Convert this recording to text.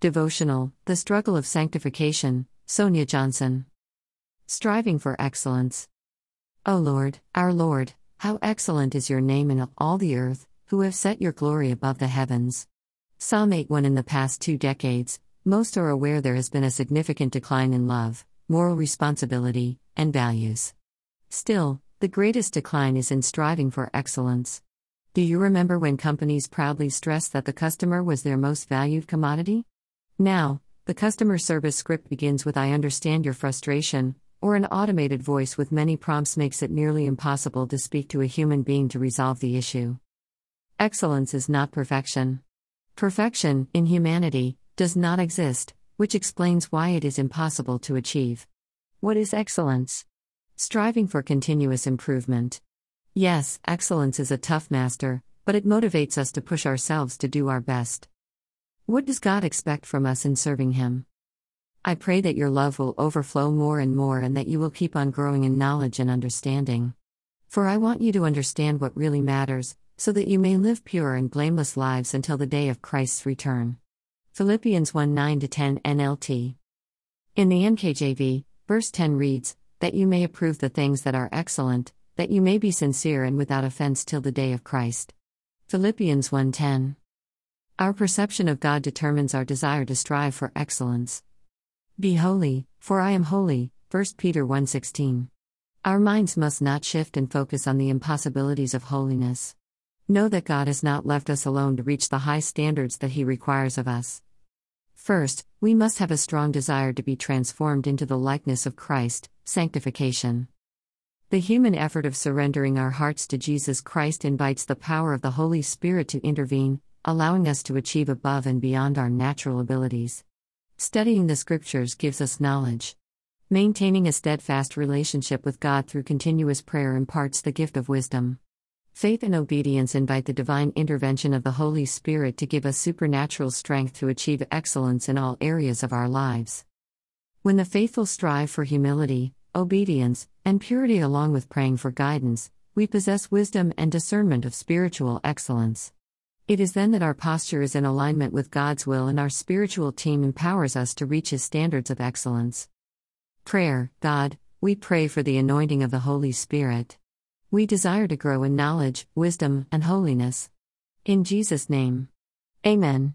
Devotional The Struggle of Sanctification, Sonia Johnson. Striving for Excellence. O Lord, our Lord, how excellent is your name in all the earth, who have set your glory above the heavens. Psalm 8 1 In the past two decades, most are aware there has been a significant decline in love, moral responsibility, and values. Still, the greatest decline is in striving for excellence. Do you remember when companies proudly stressed that the customer was their most valued commodity? Now, the customer service script begins with I understand your frustration, or an automated voice with many prompts makes it nearly impossible to speak to a human being to resolve the issue. Excellence is not perfection. Perfection, in humanity, does not exist, which explains why it is impossible to achieve. What is excellence? Striving for continuous improvement. Yes, excellence is a tough master, but it motivates us to push ourselves to do our best. What does God expect from us in serving Him? I pray that your love will overflow more and more and that you will keep on growing in knowledge and understanding. For I want you to understand what really matters, so that you may live pure and blameless lives until the day of Christ's return. Philippians 1 9 10 NLT. In the NKJV, verse 10 reads, That you may approve the things that are excellent, that you may be sincere and without offense till the day of Christ. Philippians 1 10. Our perception of God determines our desire to strive for excellence. Be holy, for I am holy. 1 Peter 1:16. Our minds must not shift and focus on the impossibilities of holiness. Know that God has not left us alone to reach the high standards that he requires of us. First, we must have a strong desire to be transformed into the likeness of Christ, sanctification. The human effort of surrendering our hearts to Jesus Christ invites the power of the Holy Spirit to intervene, allowing us to achieve above and beyond our natural abilities. Studying the Scriptures gives us knowledge. Maintaining a steadfast relationship with God through continuous prayer imparts the gift of wisdom. Faith and obedience invite the divine intervention of the Holy Spirit to give us supernatural strength to achieve excellence in all areas of our lives. When the faithful strive for humility, obedience, and purity along with praying for guidance, we possess wisdom and discernment of spiritual excellence. It is then that our posture is in alignment with God's will and our spiritual team empowers us to reach His standards of excellence. Prayer God, we pray for the anointing of the Holy Spirit. We desire to grow in knowledge, wisdom, and holiness. In Jesus' name. Amen.